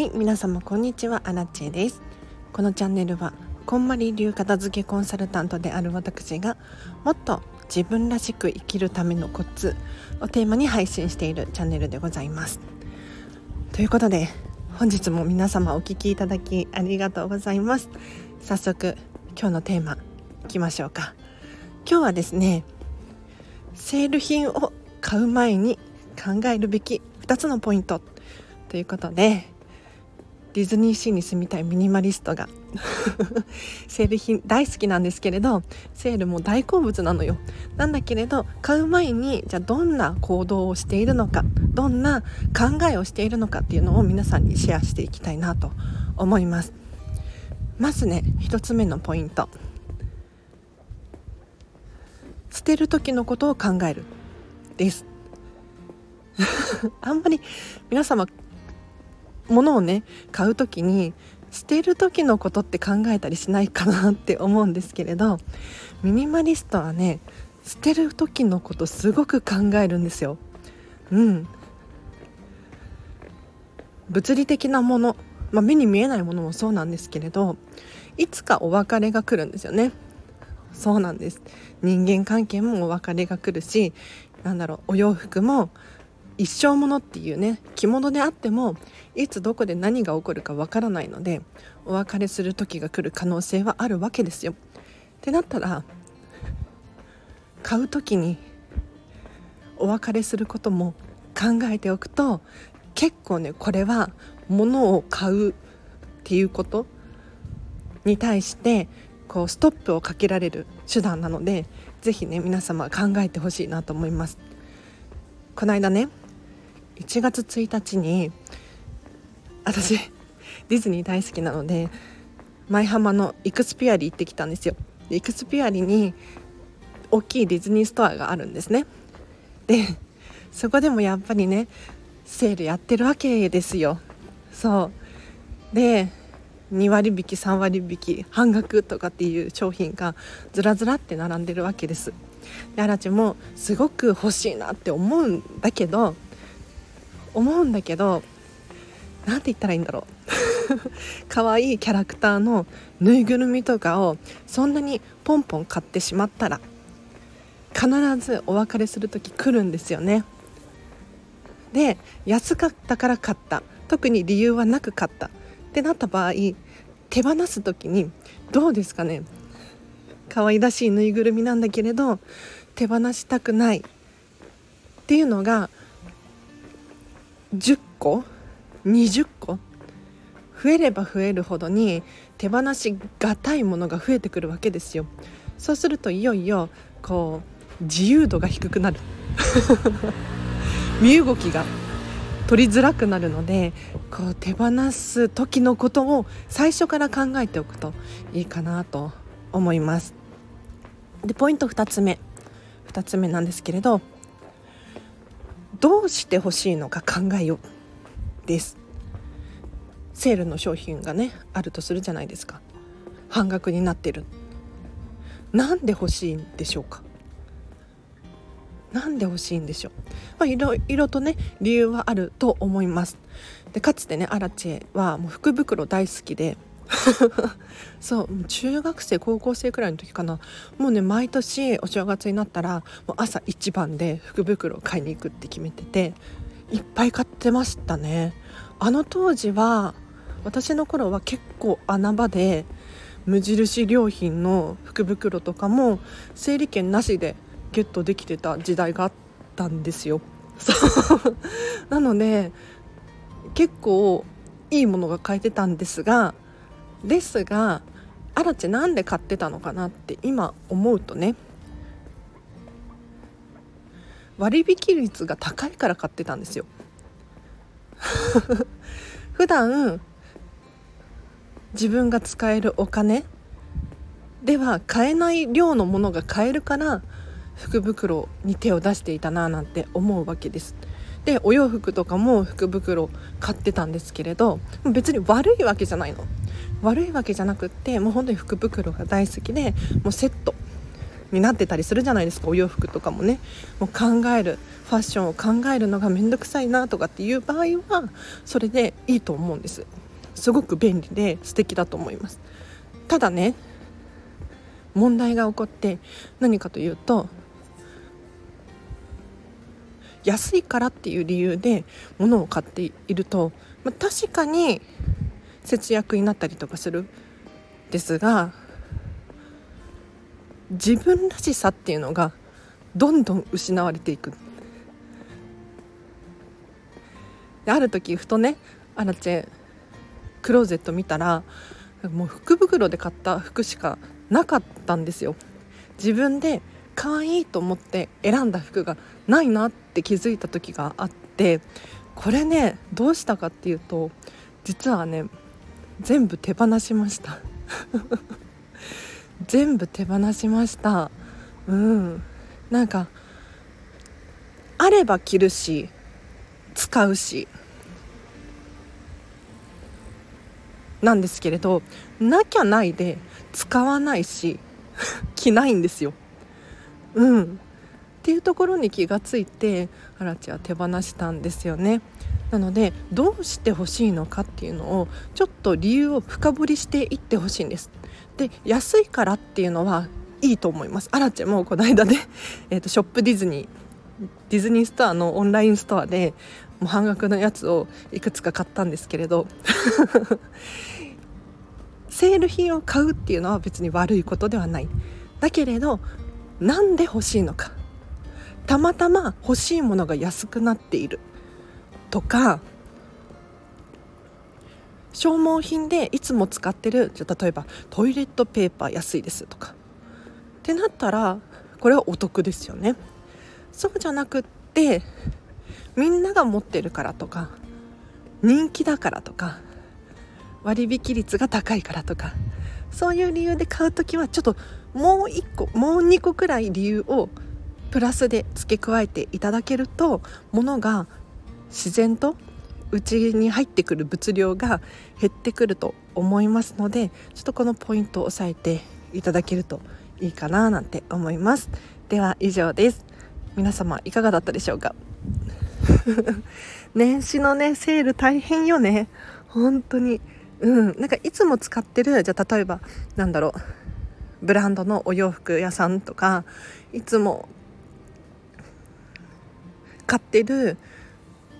はい皆様こんにちはアラチェです。このチャンネルはこんまり流片付けコンサルタントである私がもっと自分らしく生きるためのコツをテーマに配信しているチャンネルでございます。ということで本日も皆様お聞きいただきありがとうございます。早速今日のテーマいきましょうか。今日はですねセール品を買う前に考えるべき2つのポイントということでディズニーシーに住みたいミニマリストが。セール品大好きなんですけれどセールも大好物なのよ。なんだけれど買う前にじゃあどんな行動をしているのかどんな考えをしているのかっていうのを皆さんにシェアしていきたいなと思います。まずね1つ目のポイント。捨てる時のことを考えるです。あんまり皆様物をね買う時に捨てる時のことって考えたりしないかなって思うんですけれどミニマリストはね捨てる時のことすごく考えるんですよ。うん物理的なもの、まあ、目に見えないものもそうなんですけれどいつかお別れが来るんですよね。そうなんです人間関係もお別れが来るしなんだろうお洋服も一生ものっていうね着物であってもいつどこで何が起こるかわからないのでお別れする時が来る可能性はあるわけですよ。ってなったら買う時にお別れすることも考えておくと結構ねこれは物を買うっていうことに対してこうストップをかけられる手段なので是非ね皆様考えてほしいなと思います。この間ね1月1日に私ディズニー大好きなので舞浜のイクスピアリ行ってきたんですよ。でイクスピアリに大きいディズニーストアがあるんですね。でそこでもやっぱりねセールやってるわけですよ。そう。で2割引き3割引き半額とかっていう商品がずらずらって並んでるわけです。でアラチもすごく欲しいなって思うんだけど思うんだけど何て言ったらいいんだろう。可愛いキャラクターのぬいぐるみとかをそんなにポンポン買ってしまったら必ずお別れする時来るんですよね。で安かったから買った。特に理由はなく買った。ってなった場合手放す時にどうですかね。可愛らしいぬいぐるみなんだけれど手放したくない。っていうのが10個20個増えれば増えるほどに手放しがたいものが増えてくるわけですよ。そうするといよいよこう自由度が低くなる。身動きが取りづらくなるのでこう手放す時のことを最初から考えておくといいかなと思います。でポイント2つ目。2つ目なんですけれどどうしてほしいのか考えようです。セールの商品がねあるとするじゃないですか。半額になってる。なんで欲しいんでしょうか。なんで欲しいんでしょう、まあ、いろいろとね理由はあると思います。でかつてねアラチェはもう福袋大好きで そう中学生高校生くらいの時かな。もうね毎年お正月になったらもう朝一番で福袋を買いに行くって決めてていっぱい買ってましたね。あの当時は私の頃は結構穴場で無印良品の福袋とかも整理券なしでゲットできてた時代があったんですよ。なので結構いいものが買えてたんですがですがアラチなんで買ってたのかなって今思うとね。割引率が高いから買ってたんですよ。普段自分が使えるお金では買えない量のものが買えるから福袋に手を出していたななんて思うわけです。でお洋服とかも福袋買ってたんですけれど別に悪いわけじゃないの。悪いわけじゃなくってもう本当に福袋が大好きでもうセットになってたりするじゃないですかお洋服とかもね。もう考えるファッションを考えるのが面倒くさいなとかっていう場合はそれでいいと思うんです。すごく便利で素敵だと思います。ただね問題が起こって何かというと安いからっていう理由で物を買っていると、まあ、確かに節約になったりとかするですが自分らしさっていうのがどんどん失われていく。ある時ふとねアラチェクローゼット見たらもう福袋で買った服しかなかったんですよ。自分で可愛いと思って選んだ服がないなっって気づいた時があってこれねどうしたかっていうと実はね全部手放しました。全部手放しました。うん。なんかあれば着るし使うしなんですけれどなきゃないで使わないし 着ないんですよ。うん、っていうところに気がついてアラチは手放したんですよね。なのでどうしてほしいのかっていうのをちょっと理由を深掘りしていってほしいんです。で安いからっていうのはいいと思います。アラチェもこの間ね、えーと、ショップディズニーディズニーストアのオンラインストアでもう半額のやつをいくつか買ったんですけれど セール品を買うっていうのは別に悪いことではないだけれどなんで欲しいのかたまたま欲しいものが安くなっている。とか消耗品でいつも使ってるじゃ例えばトイレットペーパー安いです。とか。ってなったらこれはお得ですよね。そうじゃなくってみんなが持ってるから。とか。人気だから。とか。割引率が高いから。とか。そういう理由で買う時はちょっともう1個もう2個くらい理由をプラスで付け加えていただけると物が自然とうちに入ってくる物量が減ってくると思いますのでちょっとこのポイントを押さえていただけるといいかななんて思います。では以上です。皆様いかがだったでしょうか？年始のねセール大変よね。本当に。うん。なんかいつも使ってるじゃあ例えばなんだろう。ブランドのお洋服屋さんとかいつも買ってる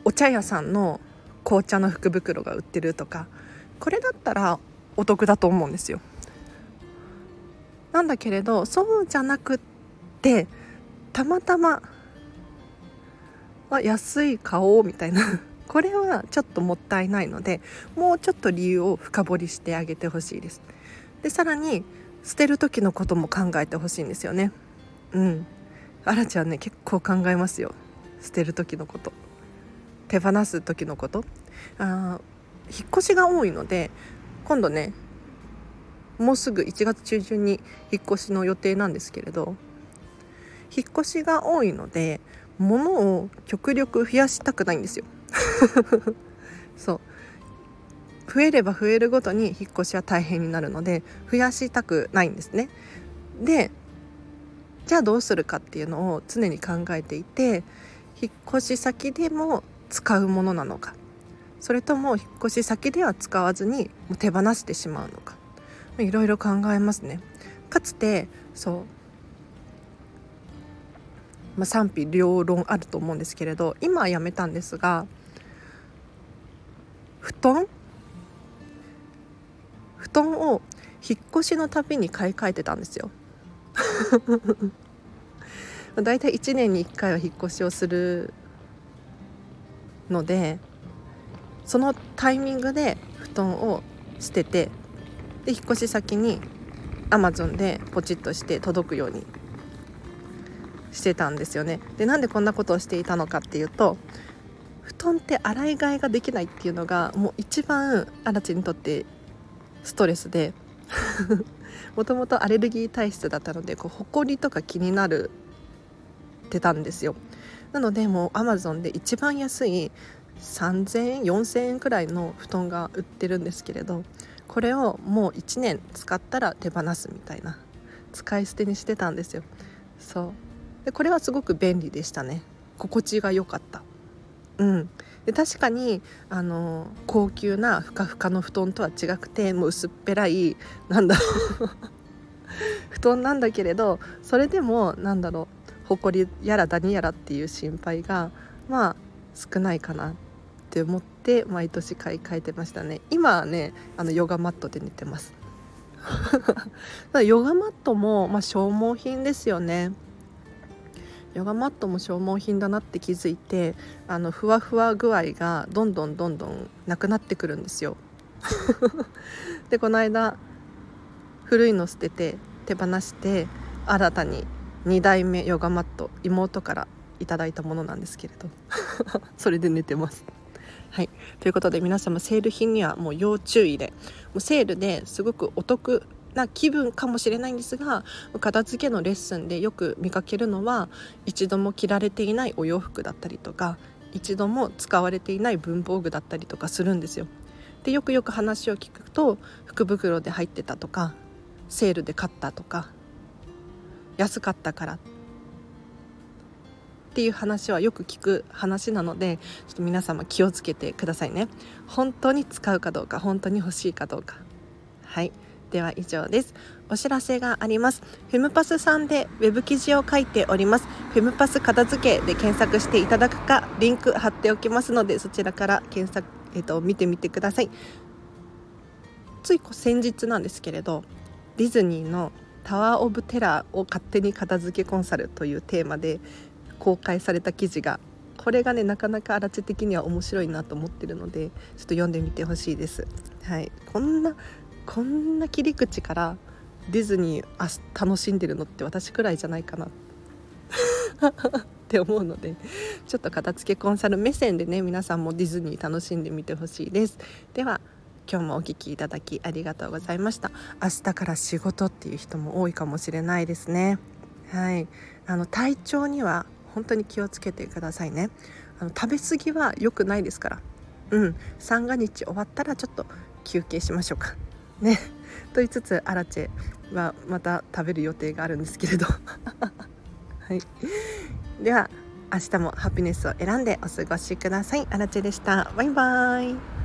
お茶屋さんの紅茶の福袋が売ってるとかこれだったらお得だと思うんですよ。なんだけれどそうじゃなくってたまたまあ安い買おうみたいな これはちょっともったいないのでもうちょっと理由を深掘りしてあげてほしいです。でさらに捨てる時のことも考えてほしいんですよね。うん。あらちゃんね結構考えますよ。捨てる時のこと。手放す時のこと。あ引っ越しが多いので今度ねもうすぐ1月中旬に引っ越しの予定なんですけれど引っ越しが多いので物を極力増やしたくないんですよ。そう。増えれば増えるごとに引っ越しは大変になるので増やしたくないんですね。でじゃあどうするかっていうのを常に考えていて引っ越し先でも使うものなのか。それとも引っ越し先では使わずに手放してしまうのか。いろいろ考えますね。かつてそう、まあ、賛否両論あると思うんですけれど今はやめたんですが布団？布団を引っ越しのたびに買い替えてたんですよ。だいたい1年に1回は引っ越しをするのでそのタイミングで布団を捨ててで引っ越し先にアマゾンでポチッとして届くようにしてたんですよね。でなんでこんなことをしていたのかっていうと布団って洗い替えができないっていうのがもう一番アラチにとってストレスで もともとアレルギー体質だったのでこうほこりとか気になるってたんですよ。なのでもうアマゾンで一番安い3000円4000円くらいの布団が売ってるんですけれどこれをもう1年使ったら手放すみたいな使い捨てにしてたんですよ。そう。でこれはすごく便利でしたね。心地が良かった。うん。で確かにあの高級なふかふかの布団とは違くてもう薄っぺらいなんだろう。布団なんだけれどそれでもなんだろう。ほこりやらダニやらっていう心配がまあ少ないかなって思って毎年買い替えてましたね。今はねあのヨガマットで寝てます。ヨガマットも、まあ、消耗品ですよね。ヨガマットも消耗品だなって気づいてあのふわふわ具合がどんどんどんどんなくなってくるんですよ。でこの間古いの捨てて手放して新たに2代目ヨガマット妹からいただいたものなんですけれど。それで寝てます。はい、ということで皆様セール品にはもう要注意でもうセールですごくお得な気分かもしれないんですが片付けのレッスンでよく見かけるのは一度も着られていないお洋服だったりとか一度も使われていない文房具だったりとかするんですよ。でよくよく話を聞くと福袋で入ってたとかセールで買ったとか安かったから。っていう話はよく聞く話なのでちょっと皆様気をつけてくださいね。本当に使うかどうか本当に欲しいかどうか。はい。では以上です。お知らせがあります。フェムパスさんでウェブ記事を書いております。フェムパス片付けで検索していただくかリンク貼っておきますのでそちらから検索えっ、と見てみてください。つい先日なんですけれどディズニーのタワー・オブ・テラーを勝手に片付けコンサルというテーマで公開された記事がこれがねなかなか荒地的には面白いなと思ってるのでちょっと読んでみてほしいです。はい、こんなこんな切り口からディズニーあ楽しんでるのって私くらいじゃないかなって思うのでちょっと片付けコンサル目線でね皆さんもディズニー楽しんでみてほしいです。では今日もお聴きいただきありがとうございました。明日から仕事っていう人も多いかもしれないですね。はい。あの体調には本当に気をつけてくださいね。あの食べ過ぎは良くないですから。うん。三が日終わったらちょっと休憩しましょうか。ね。と言いつつアラチェはまた食べる予定があるんですけれど。はい。では明日もハピネスを選んでお過ごしください。アラチェでした。バイバーイ。